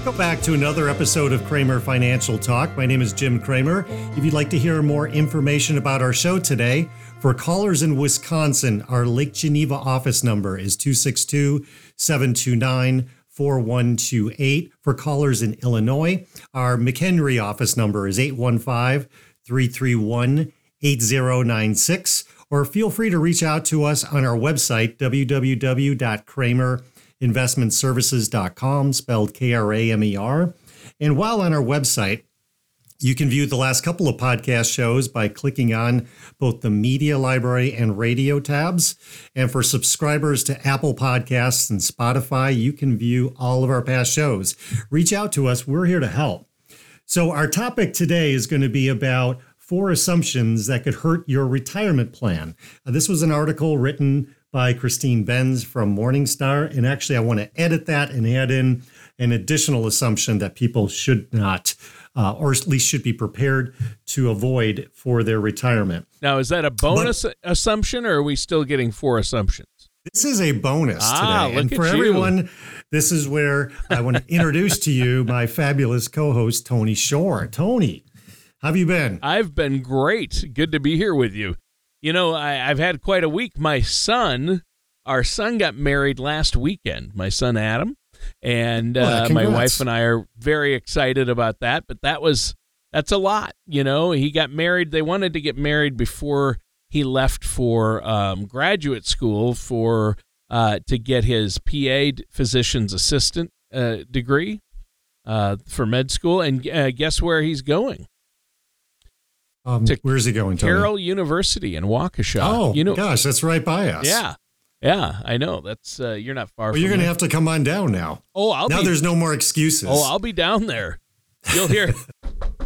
Welcome back to another episode of Kramer Financial Talk. My name is Jim Kramer. If you'd like to hear more information about our show today, for callers in Wisconsin, our Lake Geneva office number is 262 729 4128. For callers in Illinois, our McHenry office number is 815 331 8096. Or feel free to reach out to us on our website, www.kramer.com investmentservices.com, spelled K R A M E R. And while on our website, you can view the last couple of podcast shows by clicking on both the media library and radio tabs. And for subscribers to Apple Podcasts and Spotify, you can view all of our past shows. Reach out to us, we're here to help. So, our topic today is going to be about four assumptions that could hurt your retirement plan. Uh, this was an article written by Christine Benz from Morningstar. And actually, I want to edit that and add in an additional assumption that people should not, uh, or at least should be prepared to avoid for their retirement. Now, is that a bonus but, assumption, or are we still getting four assumptions? This is a bonus ah, today. and for you. everyone, this is where I want to introduce to you my fabulous co host, Tony Shore. Tony, how have you been? I've been great. Good to be here with you. You know, I, have had quite a week. My son, our son got married last weekend, my son Adam. And uh, my wife and I are very excited about that. But that was, that's a lot. You know, he got married. They wanted to get married before he left for um, graduate school for, uh, to get his PA physician's assistant uh, degree uh, for med school. And uh, guess where he's going? Um, where's he going? Tony? Carroll University in Waukesha. Oh, you know, gosh, that's right by us. Yeah, yeah, I know. That's uh, you're not far. Well, you're going to have to come on down now. Oh, I'll now. Be, there's no more excuses. Oh, I'll be down there. You'll hear.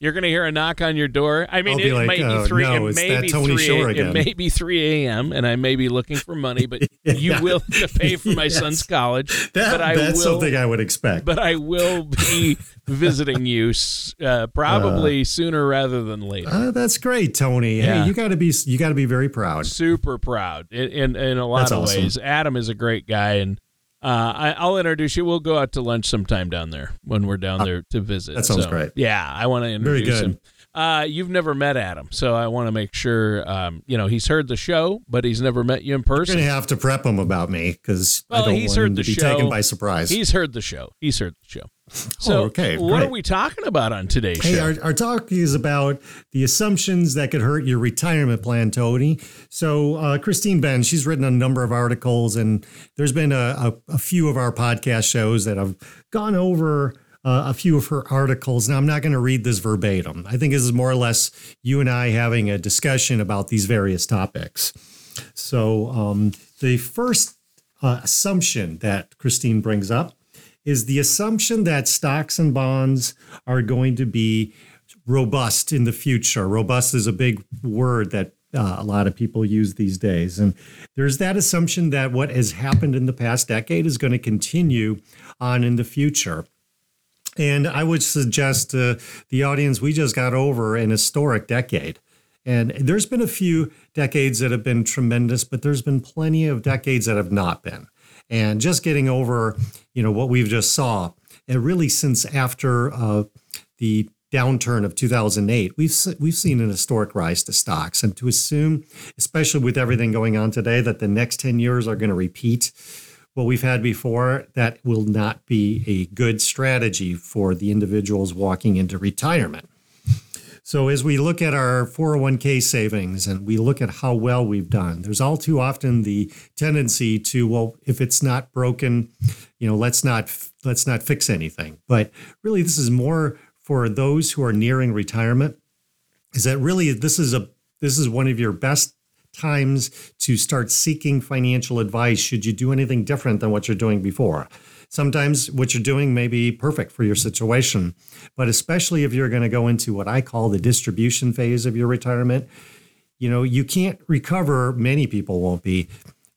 You're gonna hear a knock on your door. I mean, it like, may oh, be three. No, it may be three. It may be three a.m. and I may be looking for money, but yeah. you will pay for my yes. son's college. That, but I that's will, something I would expect. But I will be visiting you uh, probably uh, sooner rather than later. Uh, that's great, Tony. Yeah. Hey, you got to be you got to be very proud. Super proud in in, in a lot that's of awesome. ways. Adam is a great guy and uh, I, will introduce you. We'll go out to lunch sometime down there when we're down uh, there to visit. That sounds so, great. Yeah, I want to introduce Very good. him. Uh, you've never met Adam, so I want to make sure. Um, you know, he's heard the show, but he's never met you in person. You're gonna have to prep him about me because well, I don't he's want heard him the to be show. taken by surprise. He's heard the show. He's heard the show. So, oh, okay. What great. are we talking about on today's hey, show? Our, our talk is about the assumptions that could hurt your retirement plan, Tony. So, uh, Christine Benz, she's written a number of articles, and there's been a, a, a few of our podcast shows that have gone over uh, a few of her articles. Now, I'm not going to read this verbatim. I think this is more or less you and I having a discussion about these various topics. So, um, the first uh, assumption that Christine brings up is the assumption that stocks and bonds are going to be robust in the future. Robust is a big word that uh, a lot of people use these days. And there's that assumption that what has happened in the past decade is going to continue on in the future. And I would suggest to the audience, we just got over an historic decade. And there's been a few decades that have been tremendous, but there's been plenty of decades that have not been and just getting over you know what we've just saw. And really since after uh, the downturn of 2008 we've we've seen an historic rise to stocks. And to assume especially with everything going on today that the next 10 years are going to repeat what we've had before that will not be a good strategy for the individuals walking into retirement So, as we look at our 401k savings and we look at how well we've done, there's all too often the tendency to, well, if it's not broken, you know, let's not let's not fix anything. But really, this is more for those who are nearing retirement. Is that really this is a this is one of your best times to start seeking financial advice should you do anything different than what you're doing before. Sometimes what you're doing may be perfect for your situation, but especially if you're going to go into what I call the distribution phase of your retirement, you know, you can't recover, many people won't be,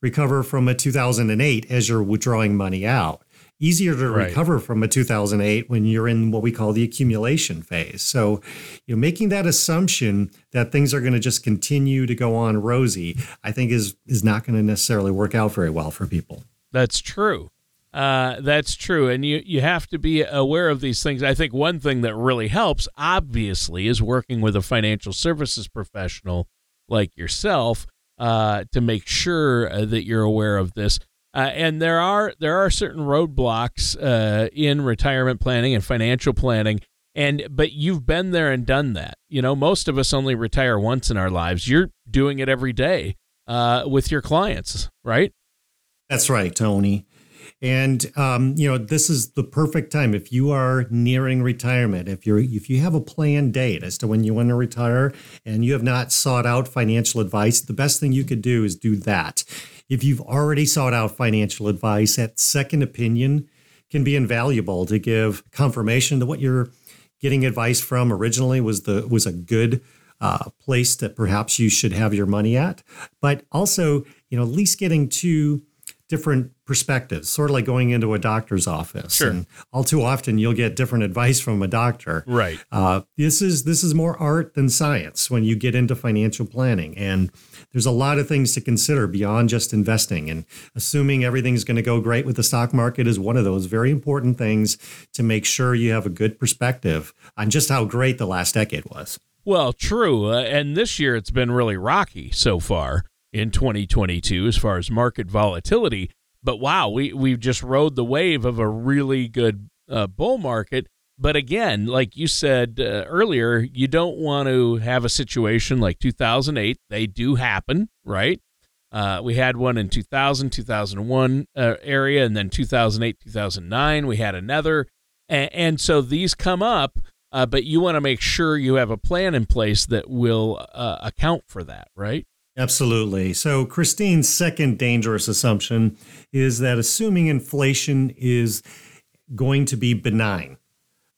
recover from a 2008 as you're withdrawing money out easier to right. recover from a 2008 when you're in what we call the accumulation phase. So, you know, making that assumption that things are going to just continue to go on rosy, I think is is not going to necessarily work out very well for people. That's true. Uh, that's true, and you you have to be aware of these things. I think one thing that really helps, obviously, is working with a financial services professional like yourself uh, to make sure uh, that you're aware of this. Uh, and there are there are certain roadblocks uh, in retirement planning and financial planning. And but you've been there and done that. You know, most of us only retire once in our lives. You're doing it every day uh, with your clients, right? That's right, Tony. And um, you know, this is the perfect time if you are nearing retirement. If you're if you have a planned date as to when you want to retire, and you have not sought out financial advice, the best thing you could do is do that. If you've already sought out financial advice, that second opinion can be invaluable to give confirmation that what you're getting advice from originally was the was a good uh, place that perhaps you should have your money at, but also you know at least getting two different perspectives, sort of like going into a doctor's office. Sure. And all too often, you'll get different advice from a doctor. Right. Uh, this is this is more art than science when you get into financial planning, and there's a lot of things to consider beyond just investing. And assuming everything's going to go great with the stock market is one of those very important things to make sure you have a good perspective on just how great the last decade was. Well, true. Uh, and this year it's been really rocky so far in 2022 as far as market volatility. But wow, we we've just rode the wave of a really good uh, bull market. But again, like you said uh, earlier, you don't want to have a situation like 2008. They do happen, right? Uh, we had one in 2000, 2001 uh, area, and then 2008, 2009. We had another. And, and so these come up, uh, but you want to make sure you have a plan in place that will uh, account for that, right? Absolutely. So, Christine's second dangerous assumption is that assuming inflation is going to be benign,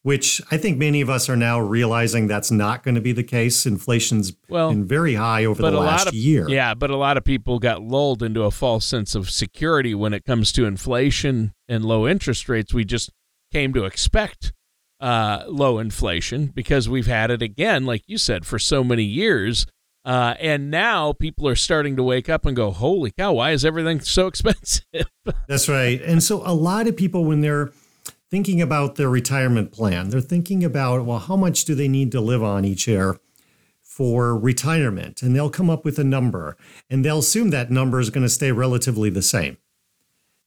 which I think many of us are now realizing that's not going to be the case. Inflation's well, been very high over the last of, year. Yeah, but a lot of people got lulled into a false sense of security when it comes to inflation and low interest rates. We just came to expect uh, low inflation because we've had it again, like you said, for so many years uh, and now people are starting to wake up and go, holy cow, why is everything so expensive? That's right. And so a lot of people, when they're thinking about their retirement plan, they're thinking about, well, how much do they need to live on each year? For retirement, and they'll come up with a number, and they'll assume that number is going to stay relatively the same.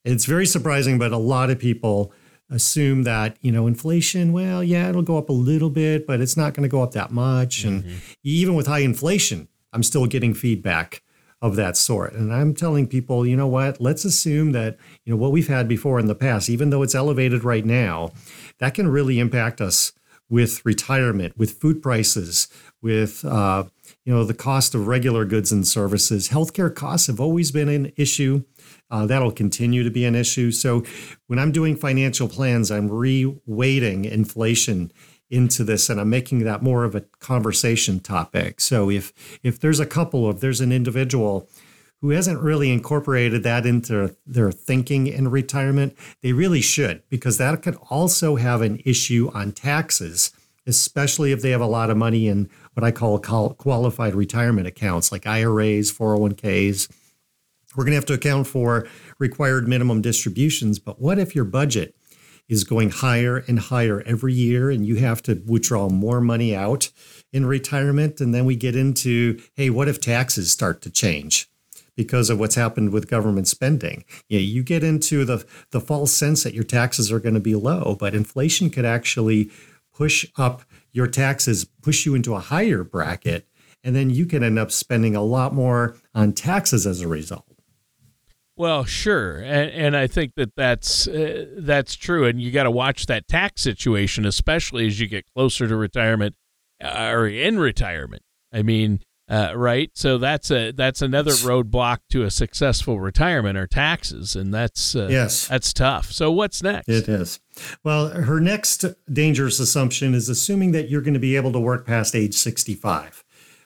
It's very surprising, but a lot of people assume that you know inflation well yeah it'll go up a little bit but it's not going to go up that much. Mm-hmm. and even with high inflation i'm still getting feedback of that sort. And i'm telling people you know what? Let's assume that you know what we've had before in the past even though it's elevated right now that can really impact us with retirement with food prices with uh, you know the cost of regular goods and services healthcare costs have always been an issue uh, that'll continue to be an issue. So when I'm doing financial plans, I'm re-weighting inflation into this and I'm making that more of a conversation topic. So if if there's a couple, if there's an individual who hasn't really incorporated that into their thinking in retirement, they really should, because that could also have an issue on taxes, especially if they have a lot of money in what I call qualified retirement accounts like IRAs, 401ks, we're going to have to account for required minimum distributions. But what if your budget is going higher and higher every year and you have to withdraw more money out in retirement? And then we get into hey, what if taxes start to change? because of what's happened with government spending. You, know, you get into the, the false sense that your taxes are going to be low, but inflation could actually push up your taxes push you into a higher bracket, and then you can end up spending a lot more on taxes as a result. Well, sure, and, and I think that that's uh, that's true, and you got to watch that tax situation, especially as you get closer to retirement uh, or in retirement. I mean, uh, right? So that's a that's another roadblock to a successful retirement or taxes, and that's uh, yes, that's tough. So what's next? It is. Well, her next dangerous assumption is assuming that you're going to be able to work past age 65.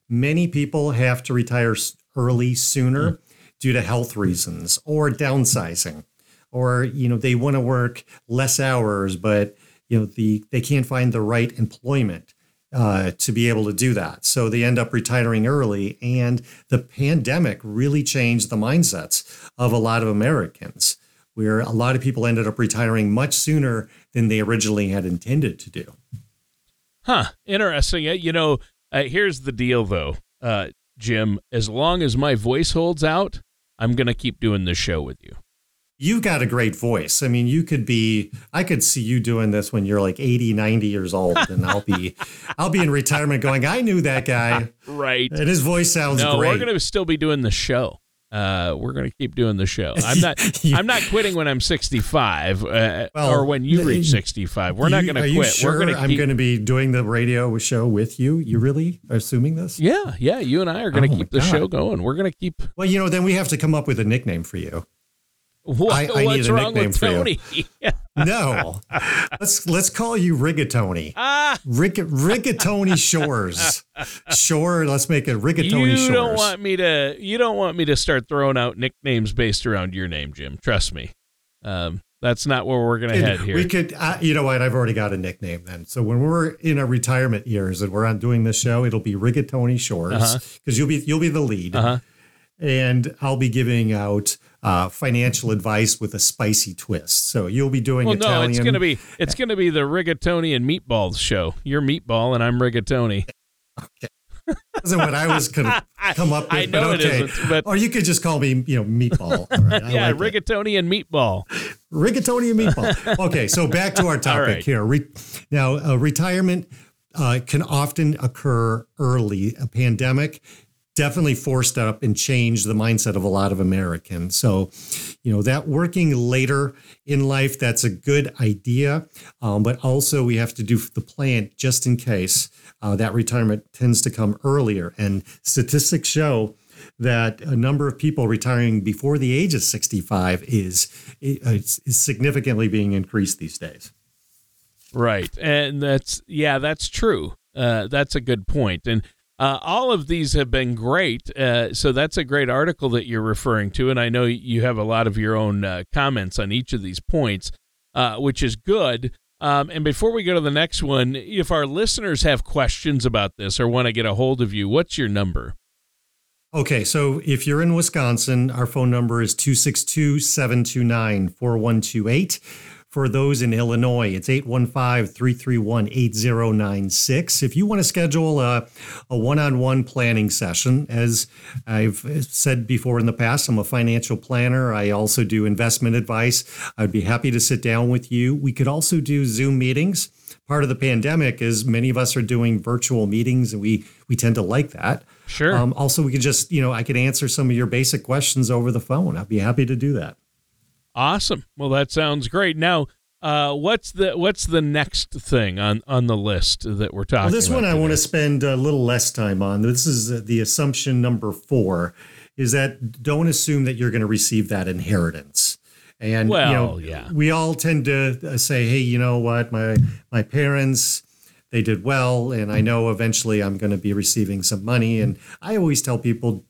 Many people have to retire early sooner. Mm-hmm due to health reasons or downsizing or you know they want to work less hours but you know the they can't find the right employment uh, to be able to do that. So they end up retiring early and the pandemic really changed the mindsets of a lot of americans where a lot of people ended up retiring much sooner than they originally had intended to do. Huh interesting. You know uh, here's the deal though uh, jim. As long as my voice holds out I'm going to keep doing this show with you. You've got a great voice. I mean, you could be I could see you doing this when you're like 80, 90 years old and I'll be I'll be in retirement going, "I knew that guy." right. And his voice sounds no, great. we're going to still be doing the show. Uh, we're going to keep doing the show. I'm not. I'm not quitting when I'm 65, uh, well, or when you reach 65. We're you, not going to quit. Sure we're going to. I'm going to be doing the radio show with you. You really are assuming this? Yeah, yeah. You and I are going to oh keep the show going. We're going to keep. Well, you know, then we have to come up with a nickname for you. What, I, I need a nickname for Tony? you. no, let's let's call you Rigatoni. Ah, Rig, Rigatoni Shores. Shore. Let's make it Rigatoni you Shores. You don't want me to. You don't want me to start throwing out nicknames based around your name, Jim. Trust me. Um, that's not where we're going to head here. We could, uh, you know what? I've already got a nickname then. So when we're in our retirement years and we're on doing this show, it'll be Rigatoni Shores because uh-huh. you'll be you'll be the lead, uh-huh. and I'll be giving out uh, financial advice with a spicy twist. So you'll be doing well, Italian. no, it's going to be it's going to be the rigatoni and meatballs show. You're meatball and I'm rigatoni. okay. Isn't what I was going to come up with. I know but okay. it isn't, but or you could just call me, you know, meatball. Right, yeah, like rigatoni it. and meatball. Rigatoni and meatball. Okay, so back to our topic right. here. Re- now, uh, retirement uh, can often occur early. A pandemic definitely forced up and changed the mindset of a lot of Americans. So, you know, that working later in life, that's a good idea. Um, but also, we have to do the plan just in case uh, that retirement tends to come earlier. And statistics show that a number of people retiring before the age of 65 is, is significantly being increased these days. Right. And that's, yeah, that's true. Uh, that's a good point. And uh, all of these have been great. Uh, so that's a great article that you're referring to. And I know you have a lot of your own uh, comments on each of these points, uh, which is good. Um, and before we go to the next one, if our listeners have questions about this or want to get a hold of you, what's your number? Okay, so if you're in Wisconsin, our phone number is 262 729 4128. For those in Illinois, it's 815 331 8096. If you want to schedule a, a one on one planning session, as I've said before in the past, I'm a financial planner. I also do investment advice. I'd be happy to sit down with you. We could also do Zoom meetings. Part of the pandemic is many of us are doing virtual meetings, and we, we tend to like that. Sure. Um, also, we could just, you know, I could answer some of your basic questions over the phone. I'd be happy to do that. Awesome. Well, that sounds great. Now, uh, what's the what's the next thing on on the list that we're talking? Well, this one today? I want to spend a little less time on. This is the assumption number four: is that don't assume that you're going to receive that inheritance. And well, you know, yeah, we all tend to uh, say, "Hey, you know what? My my parents." They did well, and I know eventually I'm going to be receiving some money. And I always tell people,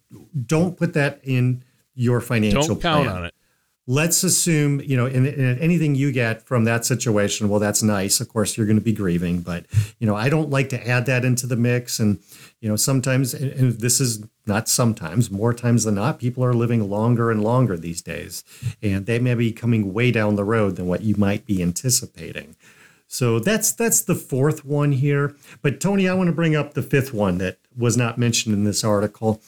don't put that in your financial don't count on it let's assume you know in, in, anything you get from that situation well that's nice. Of course you're going to be grieving but you know i don't like to add that into the mix. And you know sometimes and this is not sometimes more times than not people are living longer and longer these days. And they may be coming way down the road than what you might be anticipating. So that's that's the fourth one here. But tony i want to bring up the fifth one that was not mentioned in this article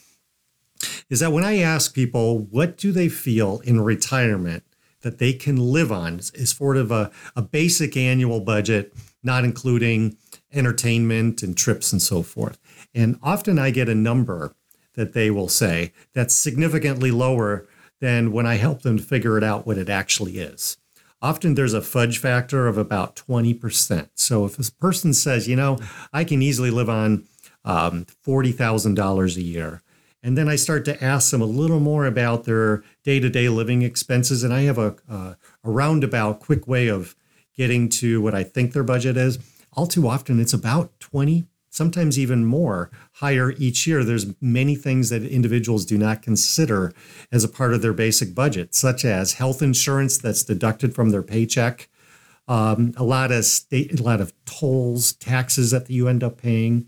is that when I ask people what do they feel in retirement that they can live on is sort of a, a basic annual budget, not including entertainment and trips and so forth. And often I get a number that they will say that's significantly lower than when I help them figure it out what it actually is. Often there's a fudge factor of about 20%. So if a person says, you know, I can easily live on um, $40,000 a year, and then I start to ask them a little more about their day to day living expenses, and I have a, a, a roundabout quick way of getting to what I think their budget is. All too often, it's about 20 sometimes even more higher each year. There's many things that individuals do not consider as a part of their basic budget, such as health insurance that's deducted from their paycheck, um, a lot of state, a lot of tolls, taxes that you end up paying,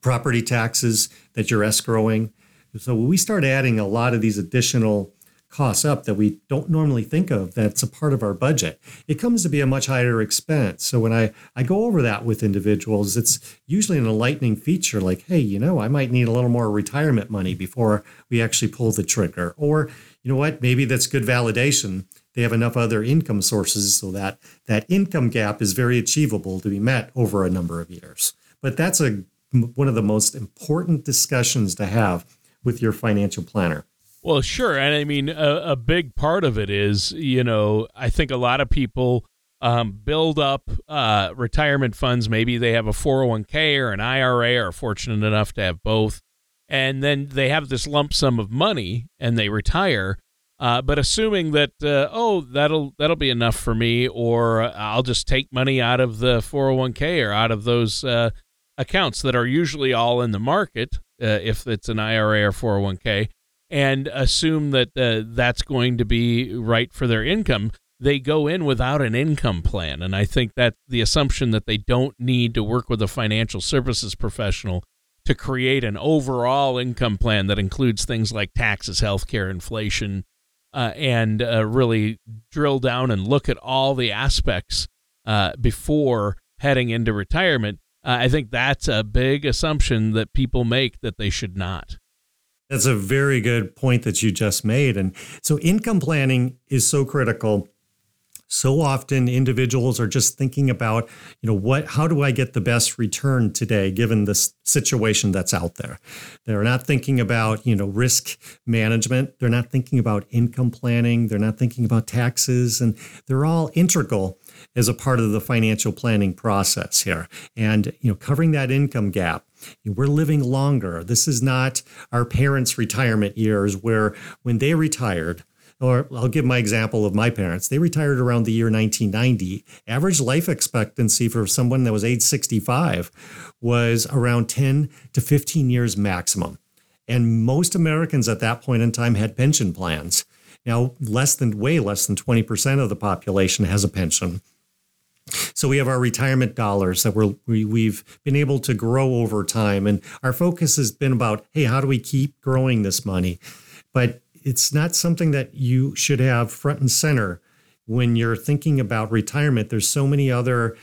property taxes that you're escrowing. So when we start adding a lot of these additional costs up that we don't normally think of that's a part of our budget it comes to be a much higher expense. So when i i go over that with individuals it's usually an enlightening feature like hey you know i might need a little more retirement money before we actually pull the trigger. Or you know what? Maybe that's good validation. They have enough other income sources so that that income gap is very achievable to be met over a number of years. But that's a one of the most important discussions to have with your financial planner well, sure. And I mean, a, a, big part of it is, you know, I think a lot of people um, build up uh, retirement funds. Maybe they have a 401k or an IRA or are fortunate enough to have both. And then they have this lump sum of money and they retire. Uh, but assuming that uh, oh that'll that'll be enough for me, or I'll just take money out of the 401k or out of those uh, accounts that are usually all in the market, if it's an IRA or 401k, and assume that uh, that's going to be right for their income, they go in without an income plan. And I think that the assumption that they don't need to work with a financial services professional to create an overall income plan that includes things like taxes, healthcare, inflation, uh, and uh, really drill down and look at all the aspects uh, before heading into retirement. Uh, I think that's a big assumption that people make that they should not. That's a very good point that you just made. And so income planning is so critical. So often individuals are just thinking about, you know, what how do I get the best return today given this situation that's out there. They're not thinking about, you know, risk management, they're not thinking about income planning, they're not thinking about taxes and they're all integral as a part of the financial planning process here. And, you know, covering that income gap we're living longer. This is not our parents' retirement years where when they retired, or I'll give my example of my parents. They retired around the year 1990. Average life expectancy for someone that was age 65 was around 10 to 15 years maximum. And most Americans at that point in time had pension plans. Now, less than way less than 20% of the population has a pension. So we have our retirement dollars that we're, we, we've been able to grow over time. And our focus has been about, hey, how do we keep growing this money? But it's not something that you should have front and center when you're thinking about retirement. There's so many other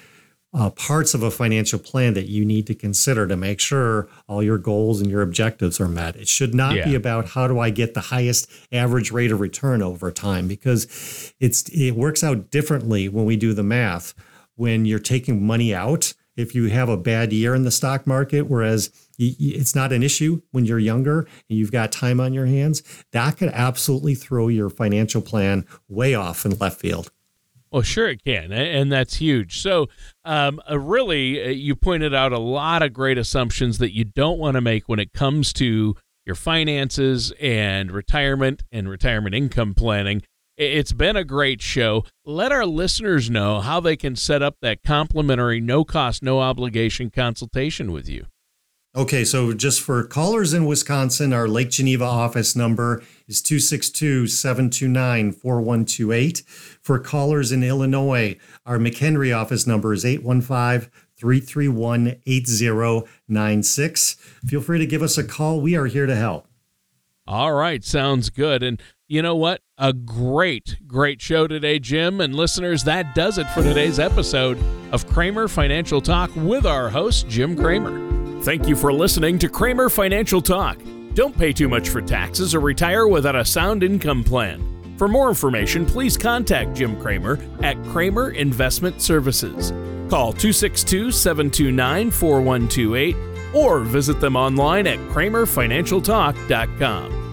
uh, parts of a financial plan that you need to consider to make sure all your goals and your objectives are met. It should not yeah. be about how do I get the highest average rate of return over time because it's it works out differently when we do the math when you're taking money out if you have a bad year in the stock market, whereas it's not an issue when you're younger and you've got time on your hands, that could absolutely throw your financial plan way off in left field. Well, sure it can, and that's huge. So, um, uh, really, uh, you pointed out a lot of great assumptions that you don't want to make when it comes to your finances and retirement and retirement income planning. It's been a great show. Let our listeners know how they can set up that complimentary, no cost, no obligation consultation with you. Okay, so just for callers in Wisconsin, our Lake Geneva office number is 262 729 4128. For callers in Illinois, our McHenry office number is 815 331 8096. Feel free to give us a call. We are here to help. All right, sounds good. And you know what? A great, great show today, Jim. And listeners, that does it for today's episode of Kramer Financial Talk with our host, Jim Kramer. Thank you for listening to Kramer Financial Talk. Don't pay too much for taxes or retire without a sound income plan. For more information, please contact Jim Kramer at Kramer Investment Services. Call 262 729 4128 or visit them online at kramerfinancialtalk.com.